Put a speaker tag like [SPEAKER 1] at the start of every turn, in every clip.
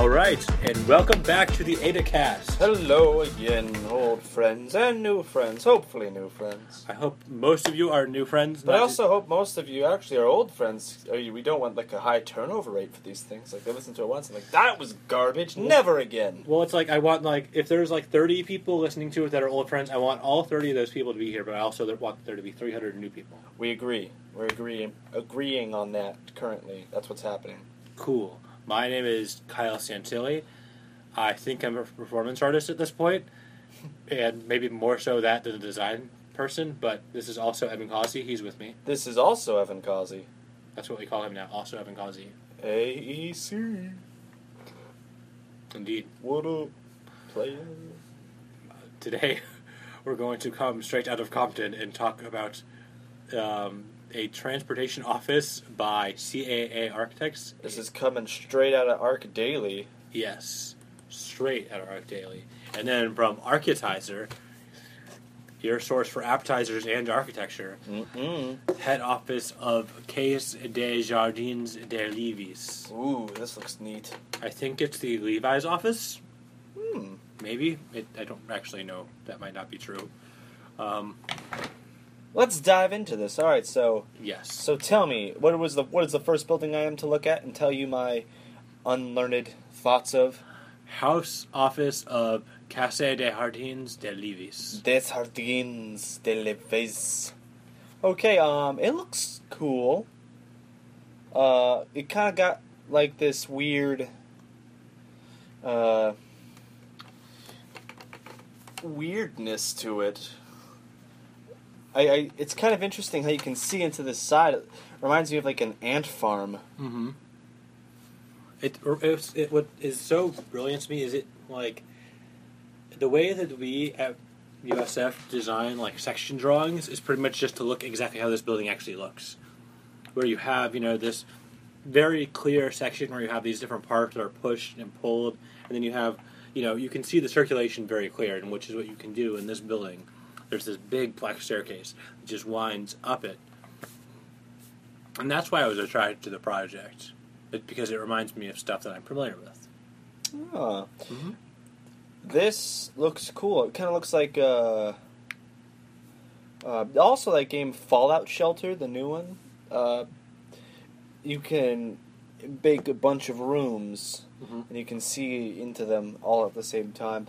[SPEAKER 1] All right, and welcome back to the ATAACast.
[SPEAKER 2] Hello again, old friends and new friends. Hopefully, new friends.
[SPEAKER 1] I hope most of you are new friends.
[SPEAKER 2] But I also hope most of you actually are old friends. We don't want like a high turnover rate for these things. Like they listen to it once and like that was garbage. Never again.
[SPEAKER 1] well, it's like I want like if there's like 30 people listening to it that are old friends, I want all 30 of those people to be here, but I also want there to be 300 new people.
[SPEAKER 2] We agree. We're agreeing agreeing on that currently. That's what's happening.
[SPEAKER 1] Cool. My name is Kyle Santilli. I think I'm a performance artist at this point, and maybe more so that than a design person. But this is also Evan Causey. He's with me.
[SPEAKER 2] This is also Evan Causey.
[SPEAKER 1] That's what we call him now. Also Evan Causey.
[SPEAKER 2] AEC.
[SPEAKER 1] Indeed.
[SPEAKER 2] What up, player?
[SPEAKER 1] Today, we're going to come straight out of Compton and talk about um, a transportation office by CAA Architects.
[SPEAKER 2] This is coming straight out of ArchDaily.
[SPEAKER 1] Yes, straight out of ArchDaily. And then from Architizer, your source for appetizers and architecture,
[SPEAKER 2] Mm-mm.
[SPEAKER 1] head office of Caisse Desjardins de Levis.
[SPEAKER 2] Ooh, this looks neat.
[SPEAKER 1] I think it's the Levi's office.
[SPEAKER 2] Hmm.
[SPEAKER 1] Maybe it, I don't actually know. That might not be true. Um,
[SPEAKER 2] Let's dive into this. All right, so
[SPEAKER 1] yes.
[SPEAKER 2] So tell me, what was the what is the first building I am to look at and tell you my unlearned thoughts of?
[SPEAKER 1] House office of Casa Desjardins de Levis.
[SPEAKER 2] Des Jardins de Leves. Okay, um, it looks cool. Uh, it kind of got like this weird, uh, weirdness to it. I, I, it's kind of interesting how you can see into this side. It reminds me of like an ant farm.
[SPEAKER 1] Mm-hmm. It, it's, it what is so brilliant to me is it like the way that we at USF design like section drawings is pretty much just to look exactly how this building actually looks, where you have you know this very clear section where you have these different parts that are pushed and pulled, and then you have you know you can see the circulation very clear, and which is what you can do in this building. There's this big black staircase that just winds up it, and that's why I was attracted to the project, it, because it reminds me of stuff that I'm familiar with.
[SPEAKER 2] Oh.
[SPEAKER 1] Mhm.
[SPEAKER 2] This looks cool. It kind of looks like uh, uh, also that game Fallout Shelter, the new one. Uh, you can bake a bunch of rooms,
[SPEAKER 1] Mhm.
[SPEAKER 2] and you can see into them all at the same time.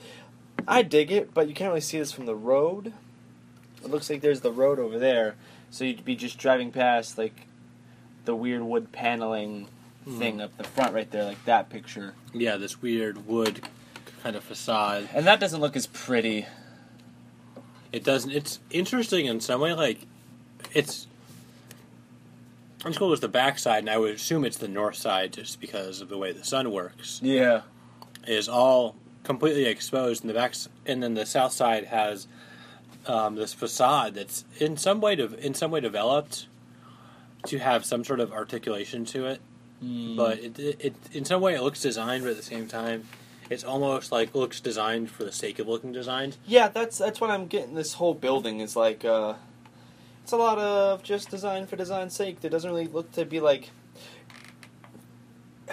[SPEAKER 2] I dig it, but you can't really see this from the road. It looks like there's the road over there, so you'd be just driving past like the weird wood paneling hmm. thing up the front right there, like that picture.
[SPEAKER 1] Yeah, this weird wood kind of facade.
[SPEAKER 2] And that doesn't look as pretty.
[SPEAKER 1] It doesn't. It's interesting in some way. Like, it's. It's cool as the backside, and I would assume it's the north side just because of the way the sun works.
[SPEAKER 2] Yeah.
[SPEAKER 1] Is all completely exposed, and the back, and then the south side has um, this facade that's in some way de- in some way developed to have some sort of articulation to it. But it, it, it in some way it looks designed, but at the same time, it's almost like looks designed for the sake of looking designed.
[SPEAKER 2] Yeah, that's that's what I'm getting. This whole building is like, uh, it's a lot of just design for design's sake. It doesn't really look to be like.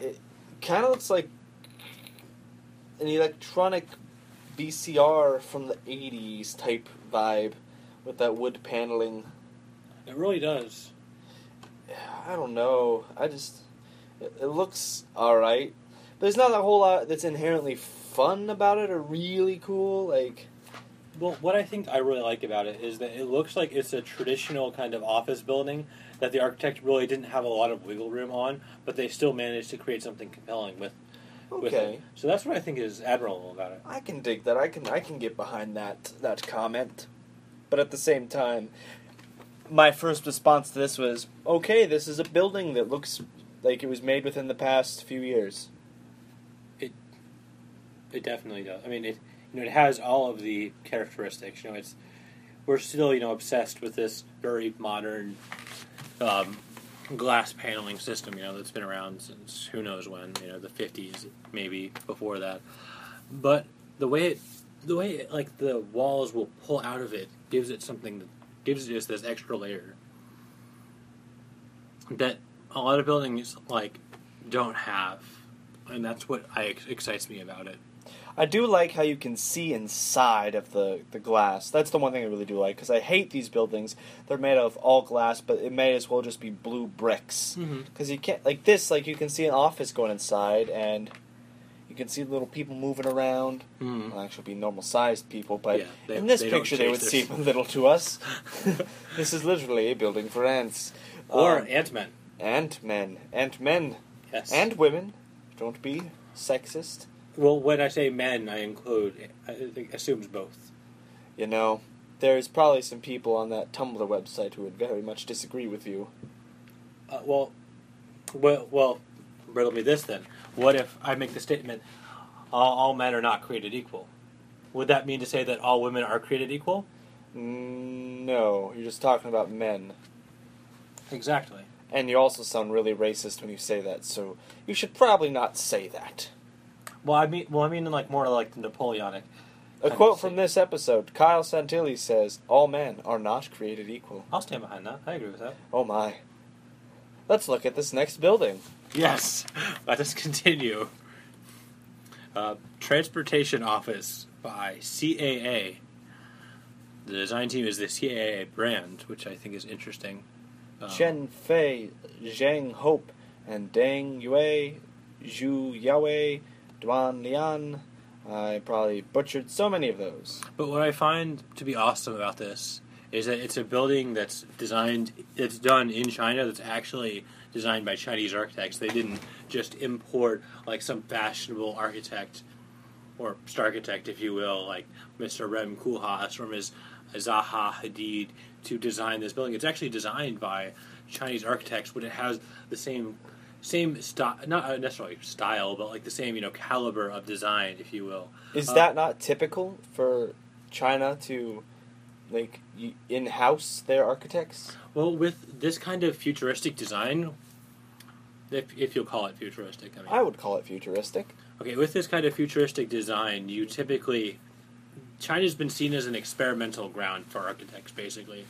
[SPEAKER 2] it kind of looks like an electronic VCR from the '80s type vibe, with that wood paneling.
[SPEAKER 1] It really does.
[SPEAKER 2] I don't know. I just it, it looks all right. But there's not a whole lot that's inherently fun about it or really cool. Like,
[SPEAKER 1] Well, what I think I really like about it is that it looks like it's a traditional kind of office building that the architect really didn't have a lot of wiggle room on, but they still managed to create something compelling with
[SPEAKER 2] okay,
[SPEAKER 1] it. So that's what I think is admirable about it.
[SPEAKER 2] I can dig that. I can I can get behind that that comment. But at the same time, my first response to this was, okay, this is a building that looks like it was made within the past few years.
[SPEAKER 1] It definitely does. I mean, it you know it has all of the characteristics. You know, it's we're still you know obsessed with this very modern um, glass paneling system. You know that's been around since who knows when. You know the fifties, maybe before that. But the way it, the way it, like the walls will pull out of it gives it something that gives it just this extra layer that a lot of buildings like don't have and that's what I excites me about it.
[SPEAKER 2] I do like how you can see inside of the, the glass. That's the one thing I really do like because I hate these buildings. They're made of all glass, but it may as well just be blue bricks.
[SPEAKER 1] Mm-hmm.
[SPEAKER 2] Because you can't like this. Like you can see an office going inside, and you can see little people moving around.
[SPEAKER 1] Mm.
[SPEAKER 2] Well, actually, be normal sized people, but
[SPEAKER 1] Yeah, they-
[SPEAKER 2] in this
[SPEAKER 1] they
[SPEAKER 2] picture they would
[SPEAKER 1] their-
[SPEAKER 2] seem little to us. this is literally a building for ants.
[SPEAKER 1] Or
[SPEAKER 2] Um,
[SPEAKER 1] Ant Man.
[SPEAKER 2] ant men, ant men,
[SPEAKER 1] Yes.
[SPEAKER 2] and women. Don't be sexist.
[SPEAKER 1] Well, when I say men, I include I, it assumes both.
[SPEAKER 2] You know, there's probably some people on that Tumblr website who would very much disagree with you.
[SPEAKER 1] Uh, well, well, well, riddle me this then. What if I make the statement, all, all men are not created equal? Would that mean to say that all women are created equal?
[SPEAKER 2] Mm, No, you're just talking about men.
[SPEAKER 1] Exactly.
[SPEAKER 2] And you also sound really racist when you say that, so you should probably not say that.
[SPEAKER 1] Well, I mean, well, I mean, like more like the Napoleonic.
[SPEAKER 2] A quote from this episode Kyle Santilli says, All men are not created equal.
[SPEAKER 1] I'll stand behind that. I agree with that.
[SPEAKER 2] Oh my. Let's look at this next building.
[SPEAKER 1] Yes. Let us continue. Uh, Transportation Office by CAA. The design team is the CAA brand, which I think is interesting. Um,
[SPEAKER 2] Chen Fei, Zhang Hope, and Deng Yue, Zhu Yahweh, Duan Lian. I probably butchered so many of those.
[SPEAKER 1] But what I find to be awesome about this is that it's a building that's designed, it's done in China, that's actually designed by Chinese architects. They didn't just import like some fashionable architect or star architect, if you will, like Mr. Rem Koolhaas or Ms. Zaha Hadid to design this building. It's actually designed by Chinese architects, but it has the same same style, not necessarily style, but like the same you know caliber of design, if you will.
[SPEAKER 2] Is
[SPEAKER 1] Uh,
[SPEAKER 2] that not typical for China to, like, in house their architects?
[SPEAKER 1] Well, with this kind of futuristic design, if, if you'll call it futuristic, I mean,
[SPEAKER 2] I would call it futuristic.
[SPEAKER 1] okay, with this kind of futuristic design, you typically China's been seen as an experimental ground for architects, basically,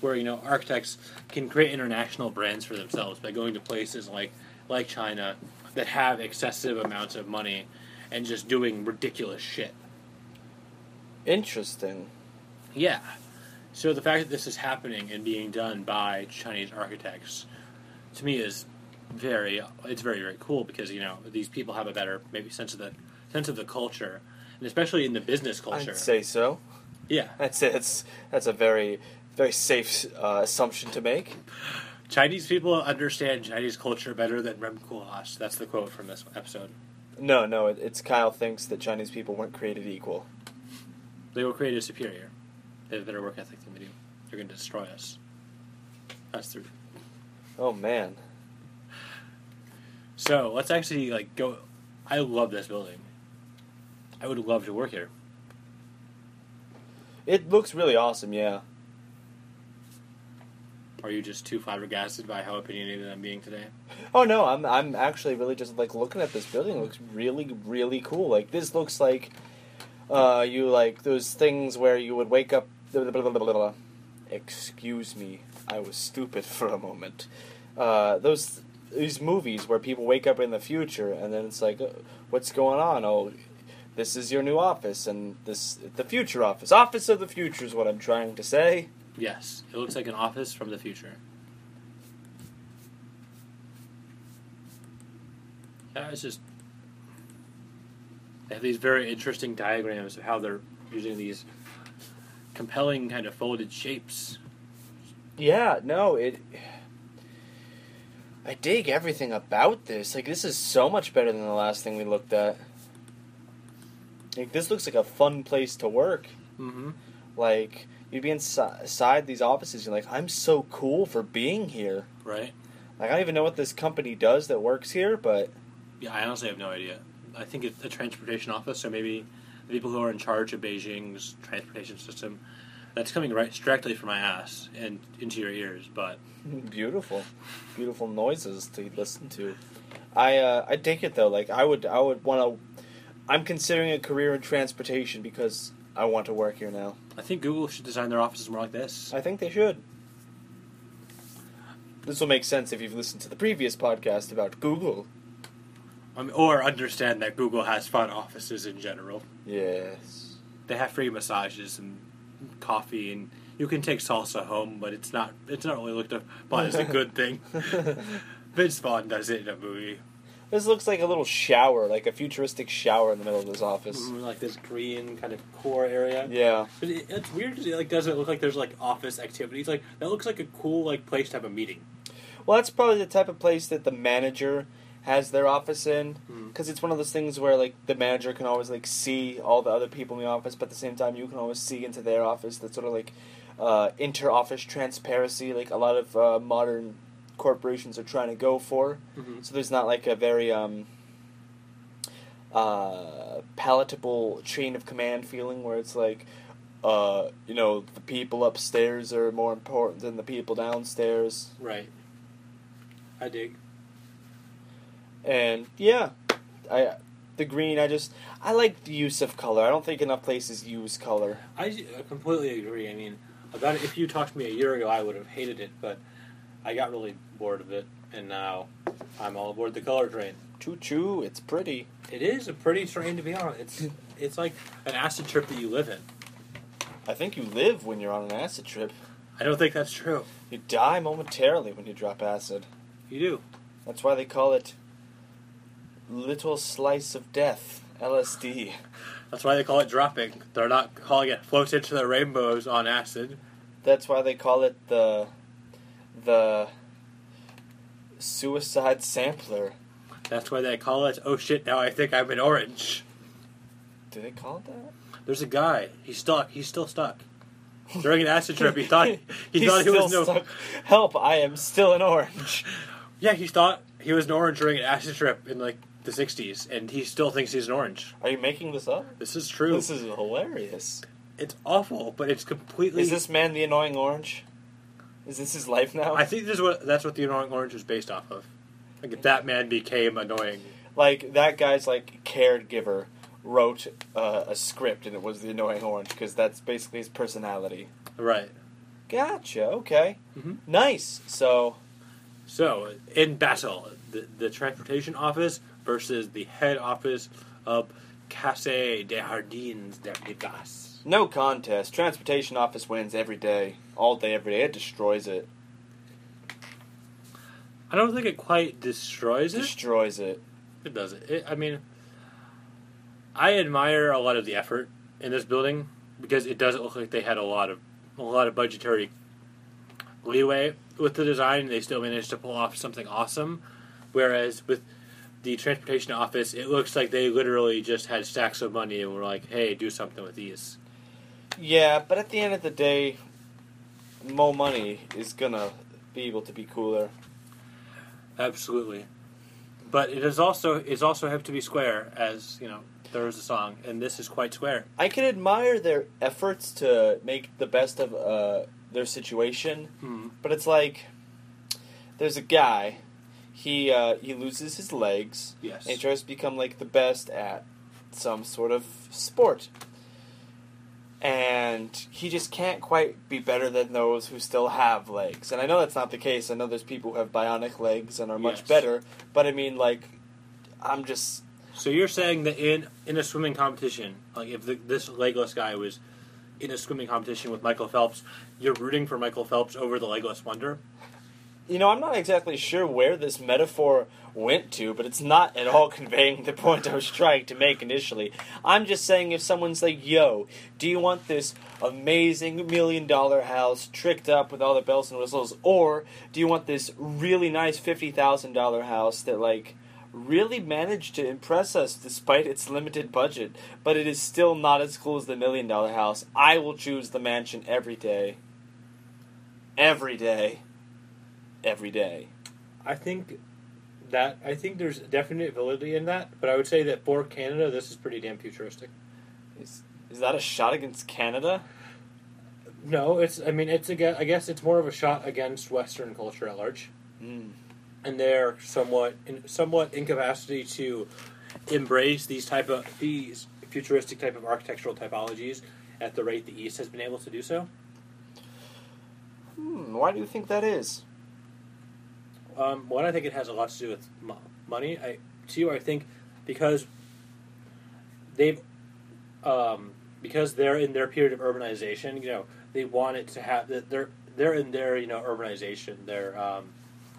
[SPEAKER 1] where you know architects can create international brands for themselves by going to places like like China that have excessive amounts of money and just doing ridiculous shit.
[SPEAKER 2] Interesting.
[SPEAKER 1] Yeah. So the fact that this is happening and being done by Chinese architects, to me, is very it's very very cool because you know these people have a better maybe sense of the sense of the culture, and especially in the business culture.
[SPEAKER 2] I'd say so.
[SPEAKER 1] Yeah,
[SPEAKER 2] That's it's that's a very very safe uh, assumption to make.
[SPEAKER 1] Chinese people understand Chinese culture better than Rem Koolhaas. That's the quote from this episode.
[SPEAKER 2] No, no, it, it's Kyle thinks that Chinese people weren't created equal.
[SPEAKER 1] They were created superior. They have a better work ethic than we do. They're going to destroy us. That's the
[SPEAKER 2] Oh man.
[SPEAKER 1] So let's actually like go. I love this building. I would love to work here.
[SPEAKER 2] It looks really awesome, yeah.
[SPEAKER 1] Are you just too flabbergasted by how opinionated I'm being today?
[SPEAKER 2] Oh no, I'm I'm actually really just like looking at this building. It looks really really cool. Like this looks like uh you like those things where you would wake up blah, blah, blah. Excuse me. I was stupid for a moment. Uh those these movies where people wake up in the future and then it's like uh, what's going on? Oh, this is your new office and this the future office. Office of the future is what I'm trying to say.
[SPEAKER 1] Yes, it looks like an office from the future. Yeah, it's just they have these very interesting diagrams of how they're using these compelling kind of folded shapes.
[SPEAKER 2] Yeah, no, it. I dig everything about this. Like, this is so much better than the last thing we looked at. Like, this looks like a fun place to work.
[SPEAKER 1] Mm-hmm.
[SPEAKER 2] Like, you'd be inside these offices, you're like, I'm so cool for being here.
[SPEAKER 1] Right?
[SPEAKER 2] Like, I don't even know what this company does that works here, but
[SPEAKER 1] Yeah, I honestly have no idea. I think it's a transportation office, so maybe the people who are in charge of Beijing's transportation system. That's coming right directly from my ass and into your ears, but
[SPEAKER 2] beautiful, beautiful noises to listen to. I uh, I take it though. Like, I would I would want to. I'm considering a career in transportation because I want to work here now.
[SPEAKER 1] I think Google should design their offices more like this.
[SPEAKER 2] I think they should. This will make sense if you've listened to the previous podcast about Google.
[SPEAKER 1] Um, or understand that Google has fun offices in general.
[SPEAKER 2] Yes.
[SPEAKER 1] They have free massages and coffee, and you can take salsa home, but it's not it's not really looked upon as a good thing. Vince Vaughn does it in a movie,
[SPEAKER 2] This looks like a little shower, like a futuristic shower in the middle of this office.
[SPEAKER 1] Mm, like this green kind of core area.
[SPEAKER 2] Yeah.
[SPEAKER 1] But it, it's weird because it like doesn't look like there's like office activities. Like that looks like a cool like place to have a meeting.
[SPEAKER 2] Well, that's probably the type of place that the manager has their office in,
[SPEAKER 1] Mm.
[SPEAKER 2] because it's one of those things where like the manager can always like see all the other people in the office, but at the same time you can always see into their office. That sort of like uh, inter-office transparency, like a lot of uh, modern corporations are trying to go for.
[SPEAKER 1] Mm-hmm.
[SPEAKER 2] So there's not like a very um, uh, palatable chain of command feeling where it's like, uh, you know, the people upstairs are more important than the people downstairs.
[SPEAKER 1] Right. I dig.
[SPEAKER 2] And yeah, I the green. I just I like the use of color. I don't think enough places use color.
[SPEAKER 1] I completely agree. I mean, about it, if you talked to me a year ago, I would have hated it, but I got really bored of it, and now I'm all aboard the color train.
[SPEAKER 2] Choo choo, it's pretty.
[SPEAKER 1] It is a pretty train to be on. It's it's like an acid trip that you live in.
[SPEAKER 2] I think you live when you're on an acid trip.
[SPEAKER 1] I don't think that's true.
[SPEAKER 2] You die momentarily when you drop acid.
[SPEAKER 1] You do.
[SPEAKER 2] That's why they call it little slice of death, LSD.
[SPEAKER 1] That's why they call it dropping. They're not calling it floats into the rainbows on acid.
[SPEAKER 2] That's why they call it the the suicide sampler.
[SPEAKER 1] That's why they call it. Oh shit! Now I think I'm in orange.
[SPEAKER 2] Do they call it that?
[SPEAKER 1] There's a guy. He's stuck. He's still stuck. During an acid trip, he thought he
[SPEAKER 2] He's
[SPEAKER 1] thought he was no.
[SPEAKER 2] stuck. Help! I am still in orange.
[SPEAKER 1] Yeah, he thought he was an orange during an acid trip in like the '60s, and he still thinks he's an orange.
[SPEAKER 2] Are you making this up?
[SPEAKER 1] This is true.
[SPEAKER 2] This is hilarious.
[SPEAKER 1] it's awful, but it's completely.
[SPEAKER 2] Is this man the annoying orange? Is this his life now?
[SPEAKER 1] I think this is what that's what the annoying orange was based off of. Like if that man became annoying.
[SPEAKER 2] like that guy's like caregiver wrote uh, a script and it was the annoying orange because that's basically his personality.
[SPEAKER 1] Right.
[SPEAKER 2] Gotcha. Okay.
[SPEAKER 1] Mhm.
[SPEAKER 2] Nice. So
[SPEAKER 1] So in battle, the, the transportation office versus the head office of Casse des Jardins de Vigas.
[SPEAKER 2] no contest. Transportation office wins every day, all day, every day. It destroys it.
[SPEAKER 1] I don't think it quite destroys it.
[SPEAKER 2] Destroys it.
[SPEAKER 1] It does it. it. I mean, I admire a lot of the effort in this building because it doesn't look like they had a lot of a lot of budgetary leeway with the design. They still managed to pull off something awesome. Whereas with the transportation office, it looks like they literally just had stacks of money and were like, "Hey, do something with these."
[SPEAKER 2] Yeah, but at the end of the day, more money is gonna be able to be cooler.
[SPEAKER 1] Absolutely. But it is also is also have to be square, as you know. There is a song, and this is quite square.
[SPEAKER 2] I can admire their efforts to make the best of uh, their situation,
[SPEAKER 1] Hmm.
[SPEAKER 2] but it's like there's a guy. He uh, he loses his legs.
[SPEAKER 1] Yes.
[SPEAKER 2] And he tries to become like the best at some sort of sport. And he just can't quite be better than those who still have legs. And I know that's not the case. I know there's people who have bionic legs and are much
[SPEAKER 1] Yes.
[SPEAKER 2] better. But I mean, like, I'm just.
[SPEAKER 1] So you're saying that in in a swimming competition, like if the, this legless guy was in a swimming competition with Michael Phelps, you're rooting for Michael Phelps over the legless wonder?
[SPEAKER 2] You know, I'm not exactly sure where this metaphor went to, but it's not at all conveying the point I was trying to make initially. I'm just saying if someone's like, yo, do you want this amazing million dollar house tricked up with all the bells and whistles, or do you want this really nice $50,000 house that, like, really managed to impress us despite its limited budget, but it is still not as cool as the million dollar house? I will choose the mansion every day. Every day every day.
[SPEAKER 1] I think that I think there's definite validity in that, but I would say that for Canada, this is pretty damn futuristic.
[SPEAKER 2] Is, is that a shot against Canada?
[SPEAKER 1] No, it's I mean it's a, I guess it's more of a shot against Western culture at large.
[SPEAKER 2] Mm.
[SPEAKER 1] and their somewhat in, somewhat incapacity to embrace these type of these futuristic type of architectural typologies at the rate the East has been able to do so.
[SPEAKER 2] Hmm, why do you think that is?
[SPEAKER 1] Um, one, I think it has a lot to do with mo- money. I too. I think because they've um, because they're in their period of urbanization. You know, they want it to have they're they're in their you know urbanization, their um,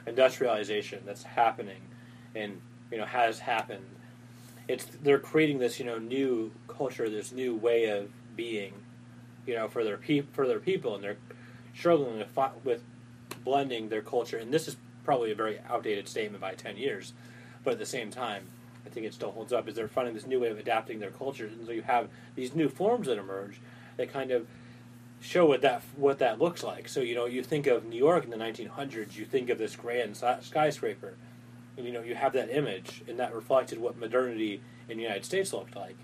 [SPEAKER 1] industrialization that's happening, and you know has happened. It's they're creating this you know new culture, this new way of being, you know, for their pe- for their people, and they're struggling fi- with blending their culture. And this is probably a very outdated statement by ten years, but at the same time, I think it still holds up. Is they're finding this new way of adapting their culture, and so you have these new forms that emerge that kind of show what that what that looks like. So you know, you think of New York in the 1900s, you think of this grand skyscraper, and you know, you have that image, and that reflected what modernity in the United States looked like,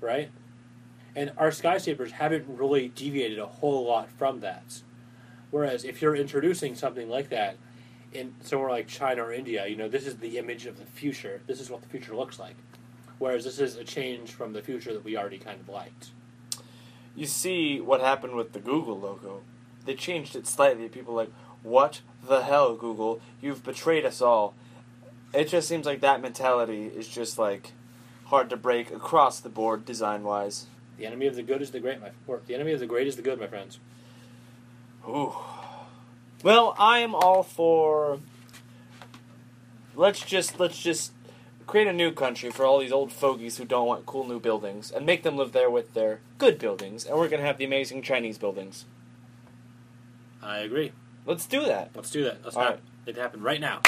[SPEAKER 1] right? And our skyscrapers haven't really deviated a whole lot from that. Whereas if you're introducing something like that in somewhere like China or India, you know, this is the image of the future. This is what the future looks like. Whereas this is a change from the future that we already kind of liked.
[SPEAKER 2] You see what happened with the Google logo. They changed it slightly. People like, what the hell, Google? You've betrayed us all. It just seems like that mentality is just like hard to break across the board design wise.
[SPEAKER 1] The enemy of the good is the great, my or the enemy of the great is the good, my friends.
[SPEAKER 2] Ooh. Well, I am all for. Let's just let's just create a new country for all these old fogies who don't want cool new buildings, and make them live there with their good buildings, and we're gonna have the amazing Chinese buildings.
[SPEAKER 1] I agree.
[SPEAKER 2] Let's do that.
[SPEAKER 1] Let's do that. Let's
[SPEAKER 2] All
[SPEAKER 1] not.
[SPEAKER 2] right.
[SPEAKER 1] It happen right now.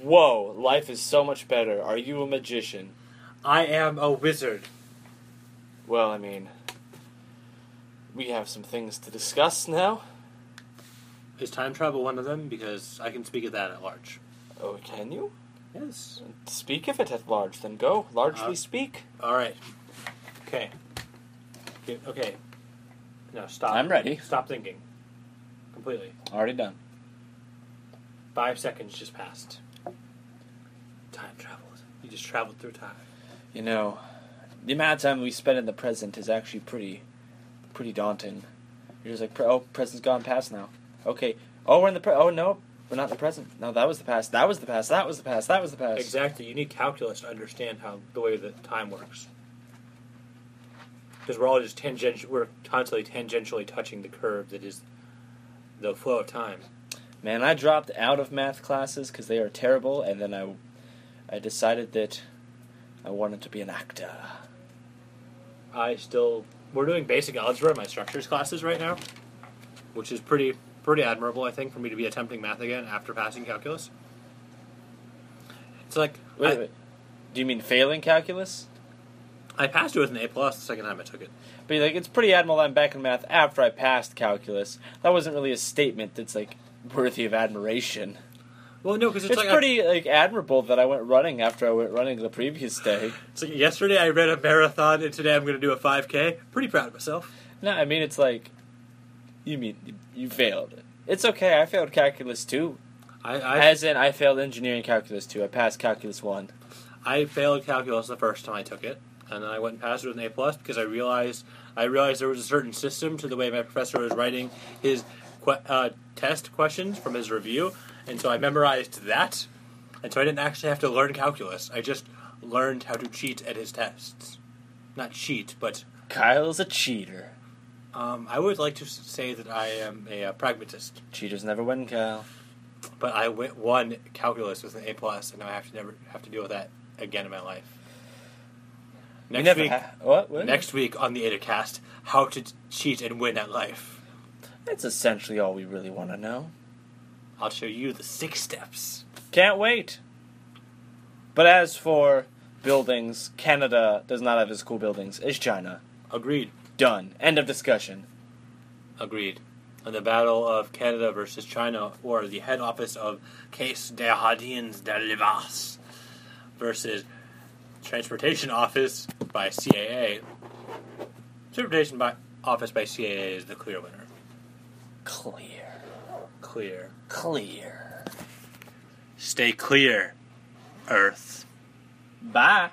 [SPEAKER 2] Whoa, life is so much better. Are you a magician?
[SPEAKER 1] I am a wizard.
[SPEAKER 2] Well, I mean, we have some things to discuss now.
[SPEAKER 1] Is time travel one of them? Because I can speak of that at large.
[SPEAKER 2] Oh, can you?
[SPEAKER 1] Yes.
[SPEAKER 2] Speak of it at large, then go. Largely
[SPEAKER 1] Uh,
[SPEAKER 2] speak.
[SPEAKER 1] All right. Okay. Okay. Okay. No, stop.
[SPEAKER 3] I'm ready.
[SPEAKER 1] Stop thinking. Completely.
[SPEAKER 3] Already done.
[SPEAKER 1] Five seconds just passed. Time traveled. You just traveled through time.
[SPEAKER 3] You know, the amount of time we spend in the present is actually pretty, pretty daunting. You're just like, pre- oh, present's gone past now. Okay. Oh, we're in the pre. Oh no, we're not in the present. No, that was the past. That was the past. That was the past. That was the past.
[SPEAKER 1] Exactly. You need calculus to understand how the way that time works. Because we're all just tangent. We're constantly tangentially touching the curve that is the flow of time.
[SPEAKER 3] Man, I dropped out of math classes because they are terrible, and then I, I decided that I wanted to be an actor.
[SPEAKER 1] I still we're doing basic algebra in my structures classes right now, which is pretty pretty admirable. I think for me to be attempting math again after passing calculus. It's like
[SPEAKER 3] Wait,
[SPEAKER 1] I,
[SPEAKER 3] wait. Do you mean failing calculus?
[SPEAKER 1] I passed it with an A plus the second time I took it.
[SPEAKER 3] But like, it's pretty admirable I'm back in math after I passed calculus. That wasn't really a statement that's like worthy of admiration.
[SPEAKER 1] Well, no, because it's,
[SPEAKER 3] It's,
[SPEAKER 1] like I-
[SPEAKER 3] pretty like admirable that I went running after I went running the previous day.
[SPEAKER 1] it's like yesterday I ran a marathon and today I'm going to do a five k. Pretty proud of myself.
[SPEAKER 3] No, I mean it's like, you mean you, you failed. It's okay. I failed calculus too.
[SPEAKER 1] I I,
[SPEAKER 3] As in, I failed engineering calculus two. I passed calculus one.
[SPEAKER 1] I failed calculus the first time I took it, and then I went and passed it with an A plus because I realized I realized there was a certain system to the way my professor was writing his que- uh, test questions from his review, and so I memorized that, and so I didn't actually have to learn calculus. I just learned how to cheat at his tests, not cheat, but
[SPEAKER 3] Kyle's a cheater.
[SPEAKER 1] Um, I would like to say that I am a, uh pragmatist.
[SPEAKER 3] Cheaters never win, Kyle.
[SPEAKER 1] But I went one calculus with an A plus, and now I have to never have to deal with that again in my life. Next
[SPEAKER 3] never
[SPEAKER 1] week,
[SPEAKER 3] ha- what? what?
[SPEAKER 1] next week on the ATAACast, how to t- cheat and win at life.
[SPEAKER 3] That's essentially all we really want to know.
[SPEAKER 1] I'll show you the six steps.
[SPEAKER 3] Can't wait. But as for buildings, Canada does not have as cool buildings as China.
[SPEAKER 1] Agreed.
[SPEAKER 3] Done. End of discussion.
[SPEAKER 1] Agreed. And the Battle of Canada versus China, or the head office of Caisse Desjardins de l'Hiver versus Transportation Office by CAA. Transportation by Office by CAA is the clear winner.
[SPEAKER 3] Clear.
[SPEAKER 1] Clear.
[SPEAKER 3] Clear.
[SPEAKER 1] Stay clear, Earth.
[SPEAKER 3] Bye.